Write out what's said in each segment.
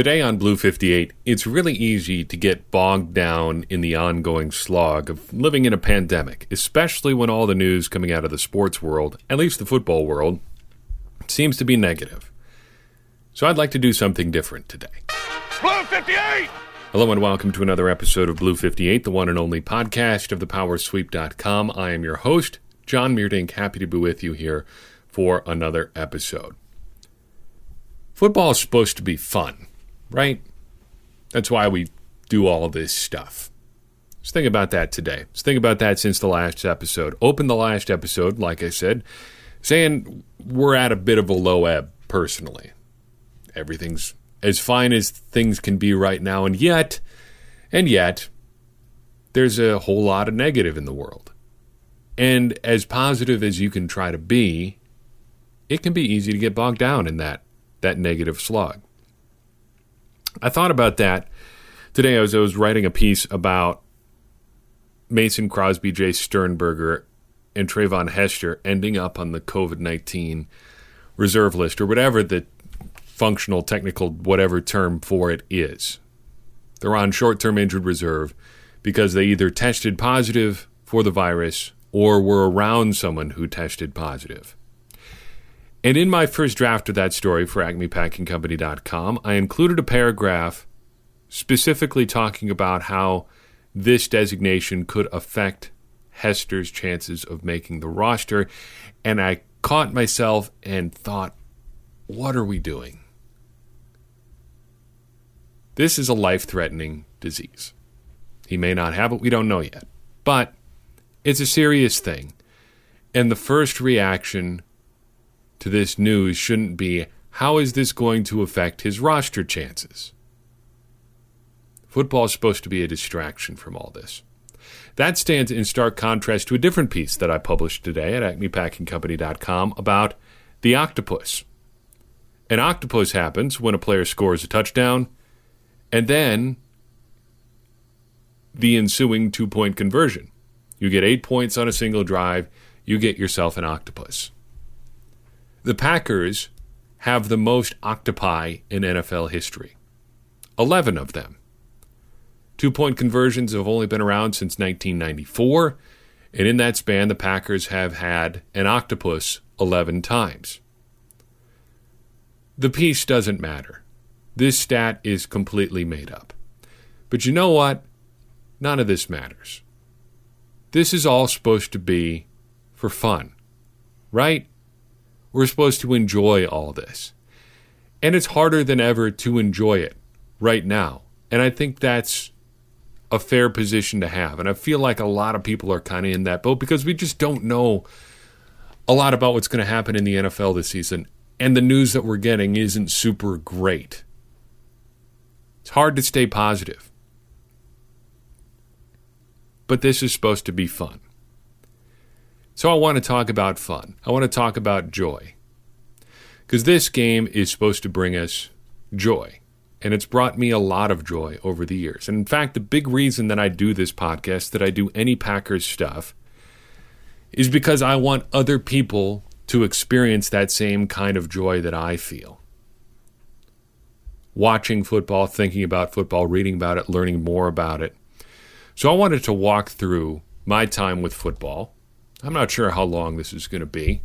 Today on Blue 58, it's really easy to get bogged down in the ongoing slog of living in a pandemic, especially when all the news coming out of the sports world, at least the football world, seems to be negative. So I'd like to do something different today. Blue 58! Hello and welcome to another episode of Blue 58, the one and only podcast of thepowersweep.com. I am your host, John Meerdink, happy to be with you here for another episode. Football is supposed to be fun right? That's why we do all this stuff. Let's think about that today. Let's think about that since the last episode. Open the last episode, like I said, saying we're at a bit of a low ebb personally. Everything's as fine as things can be right now, and yet, and yet, there's a whole lot of negative in the world. And as positive as you can try to be, it can be easy to get bogged down in that that negative slog. I thought about that today as I was writing a piece about Mason Crosby, Jace Sternberger, and Treyvon Hester ending up on the COVID 19 reserve list or whatever the functional, technical, whatever term for it is. They're on short term injured reserve because they either tested positive for the virus or were around someone who tested positive. And in my first draft of that story for acmepackingcompany.com, I included a paragraph specifically talking about how this designation could affect Hester's chances of making the roster. And I caught myself and thought, what are we doing? This is a life threatening disease. He may not have it, we don't know yet. But it's a serious thing. And the first reaction to this news shouldn't be how is this going to affect his roster chances? Football is supposed to be a distraction from all this. That stands in stark contrast to a different piece that I published today at acmepackingcompany.com about the octopus. An octopus happens when a player scores a touchdown, and then the ensuing two point conversion. You get eight points on a single drive, you get yourself an octopus. The Packers have the most octopi in NFL history 11 of them. Two point conversions have only been around since 1994, and in that span, the Packers have had an octopus 11 times. The piece doesn't matter. This stat is completely made up. But you know what? None of this matters. This is all supposed to be for fun, right? We're supposed to enjoy all this. And it's harder than ever to enjoy it right now. And I think that's a fair position to have. And I feel like a lot of people are kind of in that boat because we just don't know a lot about what's going to happen in the NFL this season. And the news that we're getting isn't super great. It's hard to stay positive. But this is supposed to be fun. So I want to talk about fun. I want to talk about joy. Because this game is supposed to bring us joy. And it's brought me a lot of joy over the years. And in fact, the big reason that I do this podcast, that I do any Packers stuff, is because I want other people to experience that same kind of joy that I feel. Watching football, thinking about football, reading about it, learning more about it. So I wanted to walk through my time with football I'm not sure how long this is going to be,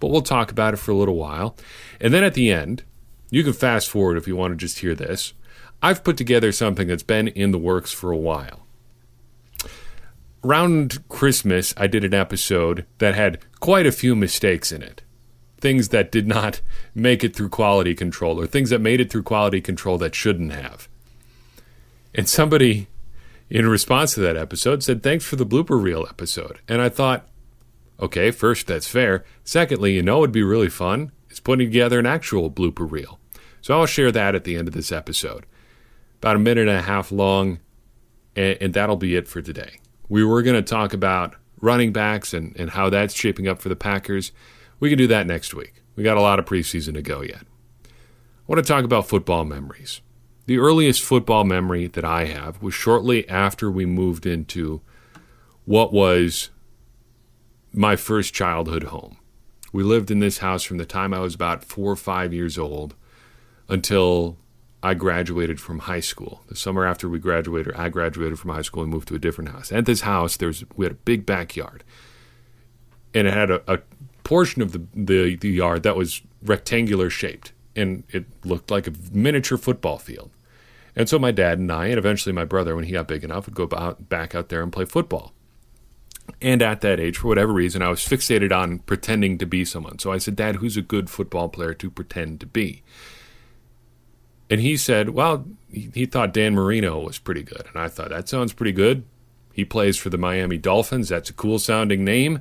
but we'll talk about it for a little while. And then at the end, you can fast forward if you want to just hear this. I've put together something that's been in the works for a while. Around Christmas, I did an episode that had quite a few mistakes in it. Things that did not make it through quality control, or things that made it through quality control that shouldn't have. And somebody, in response to that episode, said, Thanks for the blooper reel episode. And I thought, Okay, first, that's fair. Secondly, you know it'd be really fun is putting together an actual blooper reel. So I'll share that at the end of this episode. About a minute and a half long, and, and that'll be it for today. We were going to talk about running backs and, and how that's shaping up for the Packers. We can do that next week. We got a lot of preseason to go yet. I want to talk about football memories. The earliest football memory that I have was shortly after we moved into what was my first childhood home. We lived in this house from the time I was about four or five years old until I graduated from high school. The summer after we graduated, I graduated from high school and moved to a different house. At this house, there's we had a big backyard, and it had a, a portion of the, the the yard that was rectangular shaped, and it looked like a miniature football field. And so my dad and I, and eventually my brother, when he got big enough, would go out, back out there and play football. And at that age, for whatever reason, I was fixated on pretending to be someone. So I said, Dad, who's a good football player to pretend to be? And he said, Well, he thought Dan Marino was pretty good. And I thought, That sounds pretty good. He plays for the Miami Dolphins. That's a cool sounding name.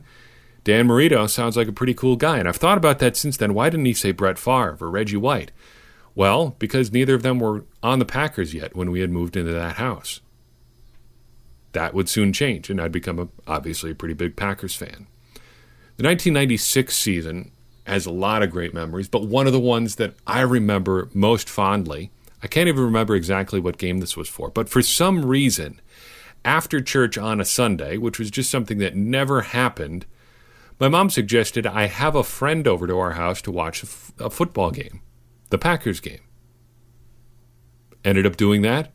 Dan Marino sounds like a pretty cool guy. And I've thought about that since then. Why didn't he say Brett Favre or Reggie White? Well, because neither of them were on the Packers yet when we had moved into that house. That would soon change, and I'd become a, obviously a pretty big Packers fan. The 1996 season has a lot of great memories, but one of the ones that I remember most fondly, I can't even remember exactly what game this was for, but for some reason, after church on a Sunday, which was just something that never happened, my mom suggested I have a friend over to our house to watch a, f- a football game the Packers game. Ended up doing that.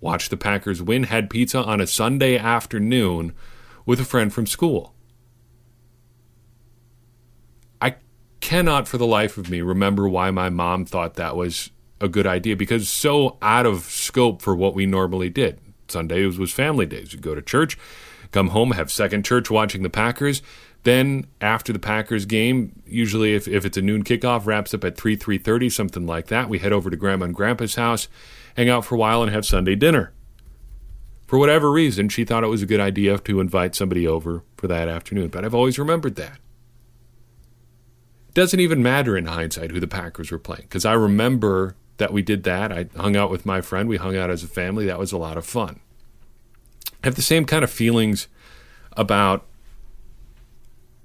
Watched the Packers win, had pizza on a Sunday afternoon with a friend from school. I cannot for the life of me remember why my mom thought that was a good idea because so out of scope for what we normally did. Sundays was family days. You go to church, come home, have second church watching the Packers, then after the Packers game, usually if, if it's a noon kickoff, wraps up at 3, 3.30, something like that. We head over to Grandma and Grandpa's house, hang out for a while, and have Sunday dinner. For whatever reason, she thought it was a good idea to invite somebody over for that afternoon, but I've always remembered that. It doesn't even matter in hindsight who the Packers were playing, because I remember that we did that. I hung out with my friend. We hung out as a family. That was a lot of fun. I have the same kind of feelings about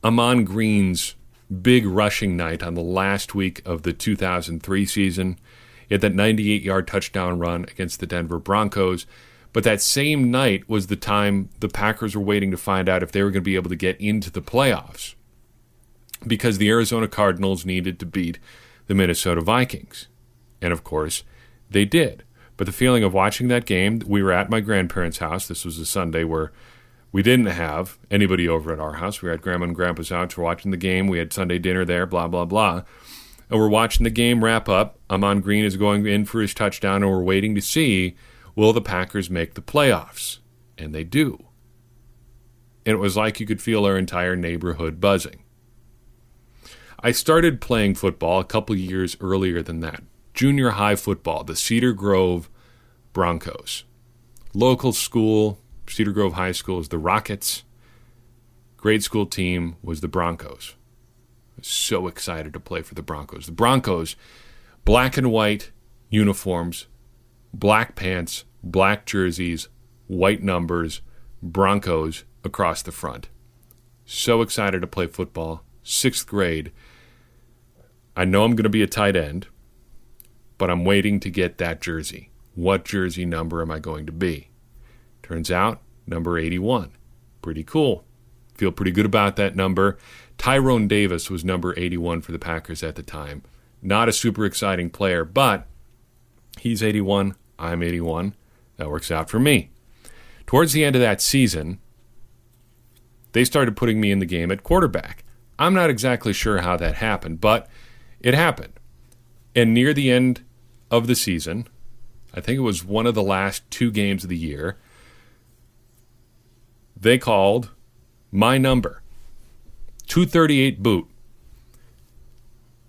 Ahman Green's big rushing night on the last week of the 2003 season. He had that 98 yard touchdown run against the Denver Broncos. But that same night was the time the Packers were waiting to find out if they were going to be able to get into the playoffs because the Arizona Cardinals needed to beat the Minnesota Vikings. And of course, they did. But the feeling of watching that game, we were at my grandparents' house. This was a Sunday where we didn't have anybody over at our house. We had grandma and grandpa's house. We're watching the game. We had Sunday dinner there, blah, blah, blah. And we're watching the game wrap up. Ahman Green is going in for his touchdown, and we're waiting to see will the Packers make the playoffs? And they do. And it was like you could feel our entire neighborhood buzzing. I started playing football a couple years earlier than that. Junior high football, the Cedar Grove Broncos. Local school, Cedar Grove High School is the Rockets. Grade school team was the Broncos. So excited to play for the Broncos. The Broncos, black and white uniforms, black pants, black jerseys, white numbers, Broncos across the front. So excited to play football. Sixth grade. I know I'm going to be a tight end, but I'm waiting to get that jersey. What jersey number am I going to be? Turns out, number 81. Pretty cool. Feel pretty good about that number. Tyrone Davis was number 81 for the Packers at the time. Not a super exciting player, but he's 81. I'm 81. That works out for me. Towards the end of that season, they started putting me in the game at quarterback. I'm not exactly sure how that happened, but it happened. And near the end of the season, I think it was one of the last two games of the year, they called my number 238 boot.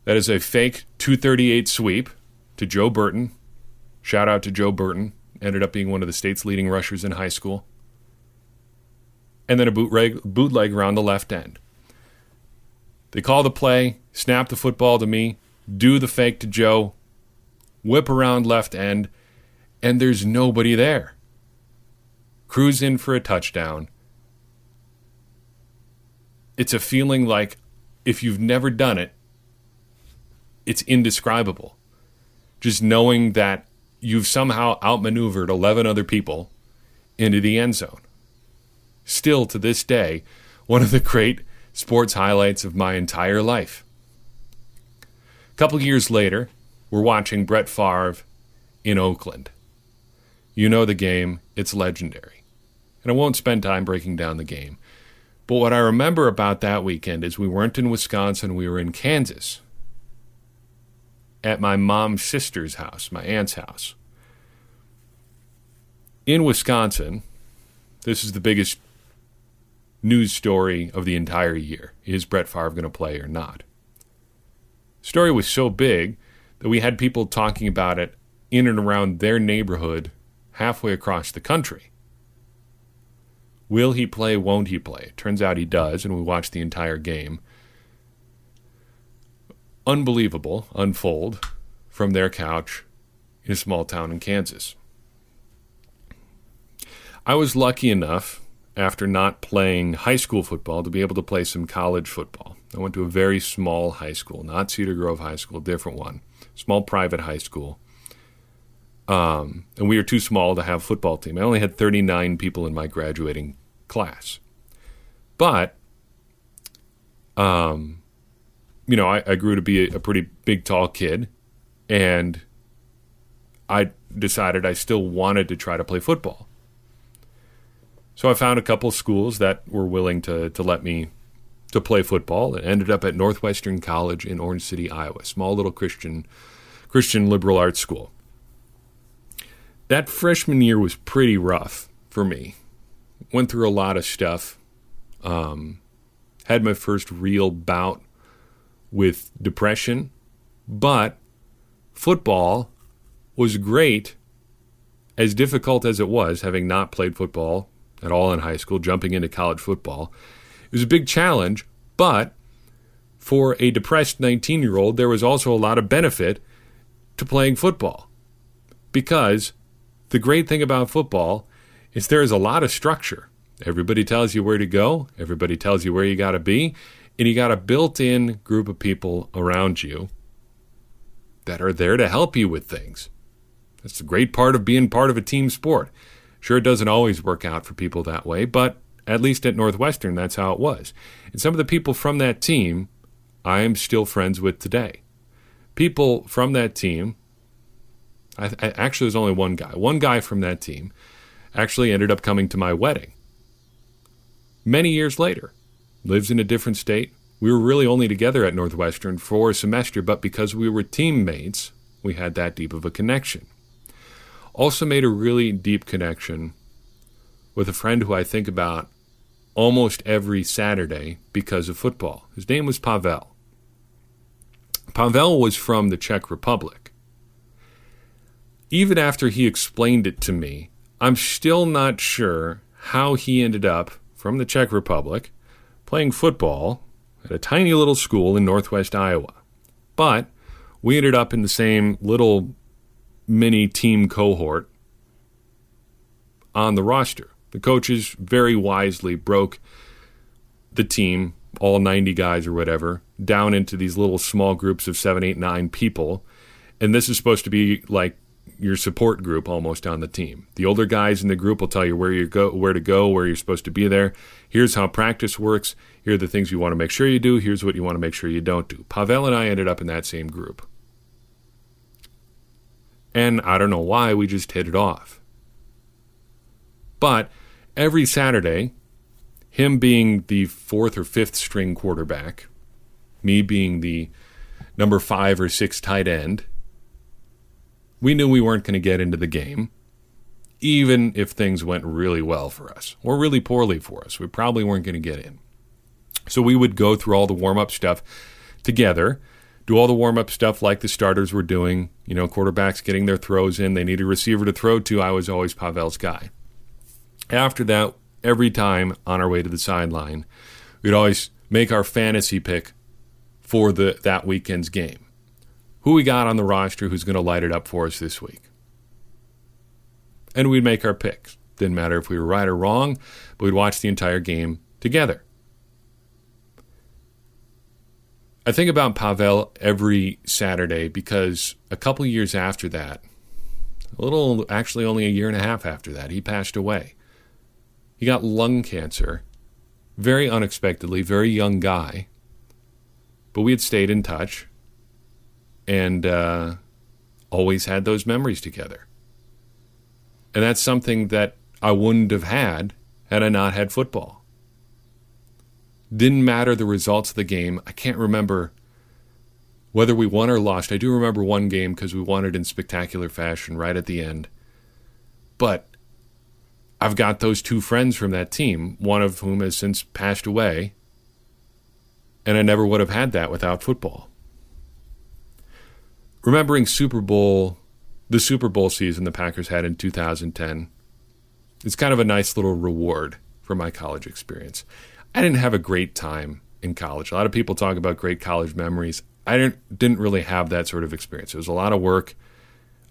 That is a fake 238 sweep to Joe Burton. Shout out to Joe Burton. Ended up being one of the state's leading rushers in high school. And then a bootleg, bootleg around the left end. They call the play, snap the football to me, do the fake to Joe, whip around left end, and there's nobody there. Cruise in for a touchdown it's a feeling like if you've never done it, it's indescribable. Just knowing that you've somehow outmaneuvered 11 other people into the end zone. Still to this day, one of the great sports highlights of my entire life. A couple years later, we're watching Brett Favre in Oakland. You know the game, it's legendary. And I won't spend time breaking down the game. But what I remember about that weekend is we weren't in Wisconsin, we were in Kansas at my mom's sister's house, my aunt's house. In Wisconsin, this is the biggest news story of the entire year. Is Brett Favre going to play or not? The story was so big that we had people talking about it in and around their neighborhood halfway across the country. Will he play? Won't he play? Turns out he does, and we watched the entire game. Unbelievable unfold from their couch in a small town in Kansas. I was lucky enough, after not playing high school football, to be able to play some college football. I went to a very small high school, not Cedar Grove High School, different one, small private high school. Um, and we were too small to have football team. I only had 39 people in my graduating class. But, um, you know, I, I grew to be a, a pretty big, tall kid, and I decided I still wanted to try to play football. So I found a couple schools that were willing to to let me to play football and ended up at Northwestern College in Orange City, Iowa, small little Christian Christian liberal arts school. That freshman year was pretty rough for me. Went through a lot of stuff. Um, had my first real bout with depression, but football was great, as difficult as it was, having not played football at all in high school, jumping into college football. It was a big challenge, but for a depressed 19 year old, there was also a lot of benefit to playing football. Because the great thing about football is there is a lot of structure. Everybody tells you where to go, everybody tells you where you got to be, and you got a built in group of people around you that are there to help you with things. That's the great part of being part of a team sport. Sure, it doesn't always work out for people that way, but at least at Northwestern, that's how it was. And some of the people from that team, I am still friends with today. People from that team, I, I, actually, there's only one guy. One guy from that team actually ended up coming to my wedding many years later. Lives in a different state. We were really only together at Northwestern for a semester, but because we were teammates, we had that deep of a connection. Also, made a really deep connection with a friend who I think about almost every Saturday because of football. His name was Pavel. Pavel was from the Czech Republic. Even after he explained it to me, I'm still not sure how he ended up from the Czech Republic playing football at a tiny little school in northwest Iowa. But we ended up in the same little mini team cohort on the roster. The coaches very wisely broke the team, all 90 guys or whatever, down into these little small groups of seven, eight, nine people. And this is supposed to be like your support group almost on the team. The older guys in the group will tell you where you go, where to go, where you're supposed to be there. Here's how practice works. Here are the things you want to make sure you do. Here's what you want to make sure you don't do. Pavel and I ended up in that same group. And I don't know why, we just hit it off. But every Saturday, him being the fourth or fifth string quarterback, me being the number five or six tight end, we knew we weren't going to get into the game, even if things went really well for us or really poorly for us. We probably weren't going to get in. So we would go through all the warm up stuff together do all the warm up stuff like the starters were doing. You know, quarterbacks getting their throws in. They need a receiver to throw to. I was always Pavel's guy. After that, every time on our way to the sideline, we'd always make our fantasy pick for the that weekend's game. Who we got on the roster who's going to light it up for us this week. And we'd make our picks. Didn't matter if we were right or wrong, but we'd watch the entire game together. I think about Pavel every Saturday because a couple years after that, a little, actually only a year and a half after that, he passed away. He got lung cancer, very unexpectedly, very young guy. But we had stayed in touch, and uh, always had those memories together. And that's something that I wouldn't have had had I not had football. Didn't matter the results of the game. I can't remember whether we won or lost. I do remember one game because we won it in spectacular fashion right at the end. But I've got those two friends from that team, one of whom has since passed away, and I never would have had that without football. Remembering Super Bowl, the Super Bowl season the Packers had in 2010, it's kind of a nice little reward for my college experience. I didn't have a great time in college. A lot of people talk about great college memories. I didn't didn't really have that sort of experience. It was a lot of work.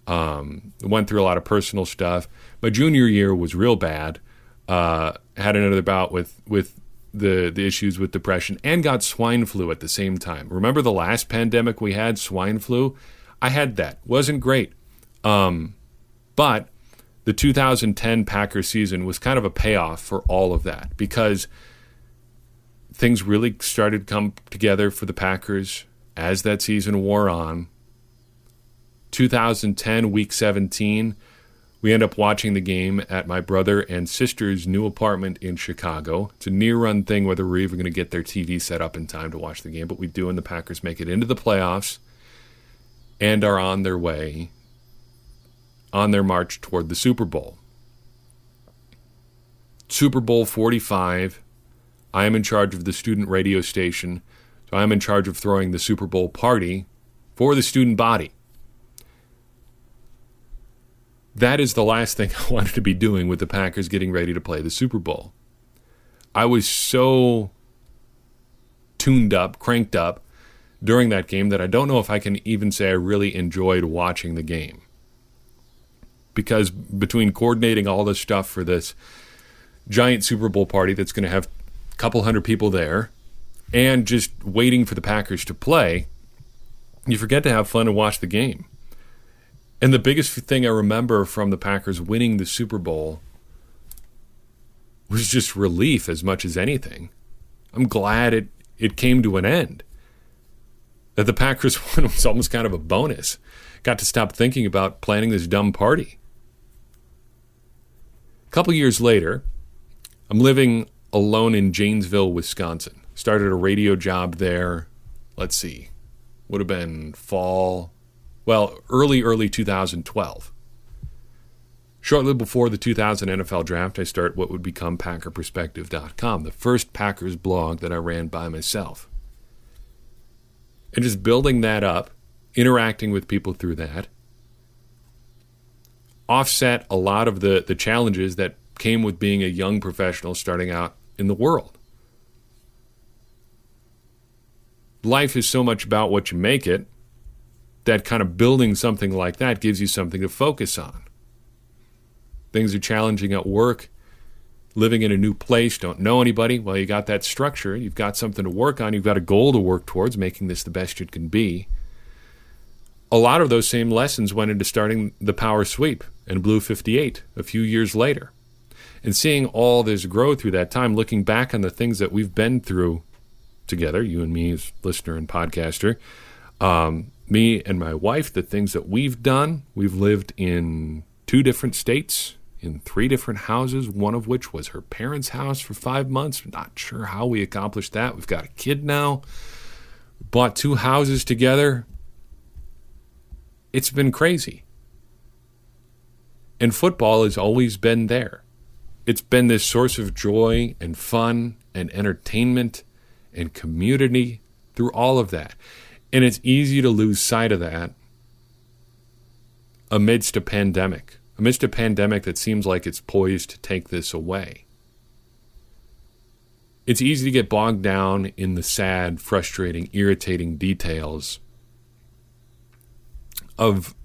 Um, went through a lot of personal stuff. My junior year was real bad. Uh, had another bout with with the the issues with depression and got swine flu at the same time. Remember the last pandemic we had, swine flu? I had that. wasn't great. Um, but the 2010 Packers season was kind of a payoff for all of that because things really started to come together for the Packers as that season wore on. 2010, week 17, we end up watching the game at my brother and sister's new apartment in Chicago. It's a near run thing whether we're even going to get their TV set up in time to watch the game, but we do, and the Packers make it into the playoffs and are on their way, on their march toward the Super Bowl. Super Bowl 45, I am in charge of the student radio station so I'm in charge of throwing the Super Bowl party for the student body. That is the last thing I wanted to be doing with the Packers getting ready to play the Super Bowl. I was so tuned up, cranked up during that game that I don't know if I can even say I really enjoyed watching the game. Because between coordinating all this stuff for this giant Super Bowl party that's going to have a couple hundred people there, and just waiting for the Packers to play, you forget to have fun and watch the game. And the biggest thing I remember from the Packers winning the Super Bowl was just relief as much as anything. I'm glad it, it came to an end. That the Packers won was almost kind of a bonus. Got to stop thinking about planning this dumb party. A couple years later, I'm living alone in Janesville, Wisconsin started a radio job there. Let's see, would have been fall, well, early, early 2012. Shortly before the 2000 NFL draft, I start what would become PackerPerspective.com, the first Packers blog that I ran by myself. And just building that up, interacting with people through that, offset a lot of the, the challenges that came with being a young professional starting out in the world. life is so much about what you make it that kind of building something like that gives you something to focus on. Things are challenging at work, living in a new place, don't know anybody. Well, you got that structure, you've got something to work on, you've got a goal to work towards, making this the best it can be. A lot of those same lessons went into starting the Power Sweep and Blue 58 a few years later. And seeing all this grow through that time, looking back on the things that we've been through together, you and me as listener and podcaster. Um, me and my wife, the things that we've done, we've lived in two different states, in three different houses, one of which was her parents' house for five months. Not sure how we accomplished that. We've got a kid now, bought two houses together. It's been crazy. And football has always been there. It's been this source of joy and fun and entertainment and community through all of that. And it's easy to lose sight of that amidst a pandemic, amidst a pandemic that seems like it's poised to take this away. It's easy to get bogged down in the sad, frustrating, irritating details of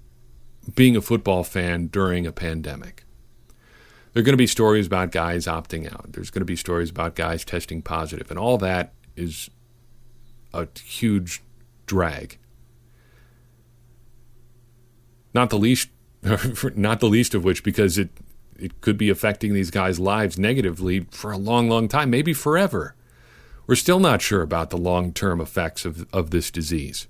being a football fan during a pandemic. There are going to be stories about guys opting out. There's going to be stories about guys testing positive, and all that is a huge drag. Not the least, not the least of which, because it it could be affecting these guys' lives negatively for a long, long time, maybe forever. We're still not sure about the long term effects of, of this disease.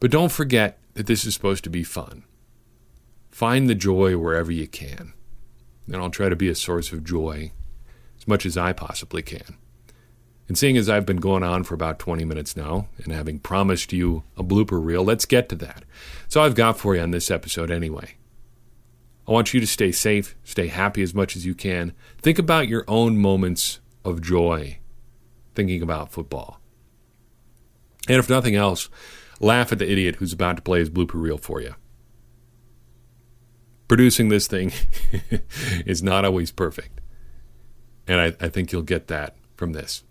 But don't forget that this is supposed to be fun. Find the joy wherever you can. And I'll try to be a source of joy as much as I possibly can. And seeing as I've been going on for about 20 minutes now and having promised you a blooper reel, let's get to that. So I've got for you on this episode anyway. I want you to stay safe, stay happy as much as you can. Think about your own moments of joy thinking about football. And if nothing else, laugh at the idiot who's about to play his blooper reel for you. Producing this thing is not always perfect. And I, I think you'll get that from this.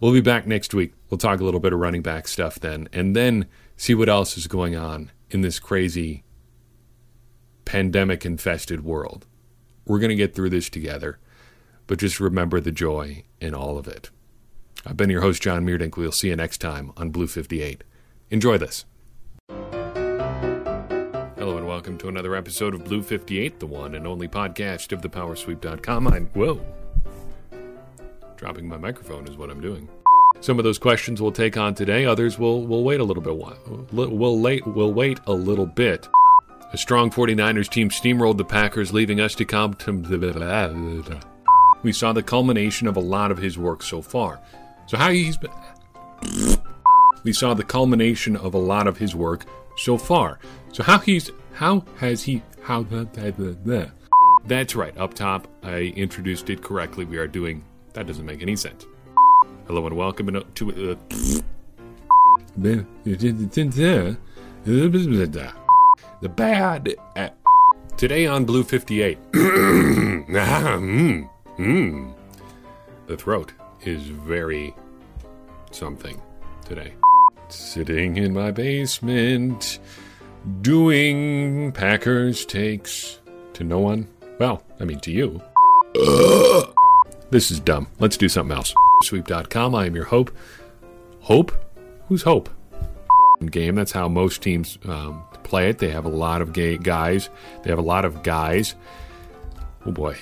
We'll be back next week. We'll talk a little bit of running back stuff then, and then see what else is going on in this crazy pandemic infested world. We're going to get through this together, but just remember the joy in all of it. I've been your host, John Meerdink. We'll see you next time on Blue 58. Enjoy this. Hello and welcome to another episode of Blue 58, the one and only podcast of thepowersweep.com. I'm, whoa, dropping my microphone is what I'm doing. Some of those questions we'll take on today. Others will will wait a little bit. We'll wait. We'll wait a little bit. A strong 49ers team steamrolled the Packers, leaving us to come to. We saw the culmination of a lot of his work so far. So how he's been. We saw the culmination of a lot of his work so far. So how he's how has he how the that's right up top I introduced it correctly. We are doing that doesn't make any sense. Hello and welcome to uh, the bad at, today on Blue 58. mm, mm. The throat is very something today. Sitting in my basement, doing Packers takes to no one. Well, I mean to you. This is dumb. Let's do something else. Sweep.com. I am your hope. Hope? Who's hope? Game. That's how most teams um, play it. They have a lot of gay guys. They have a lot of guys. Oh boy.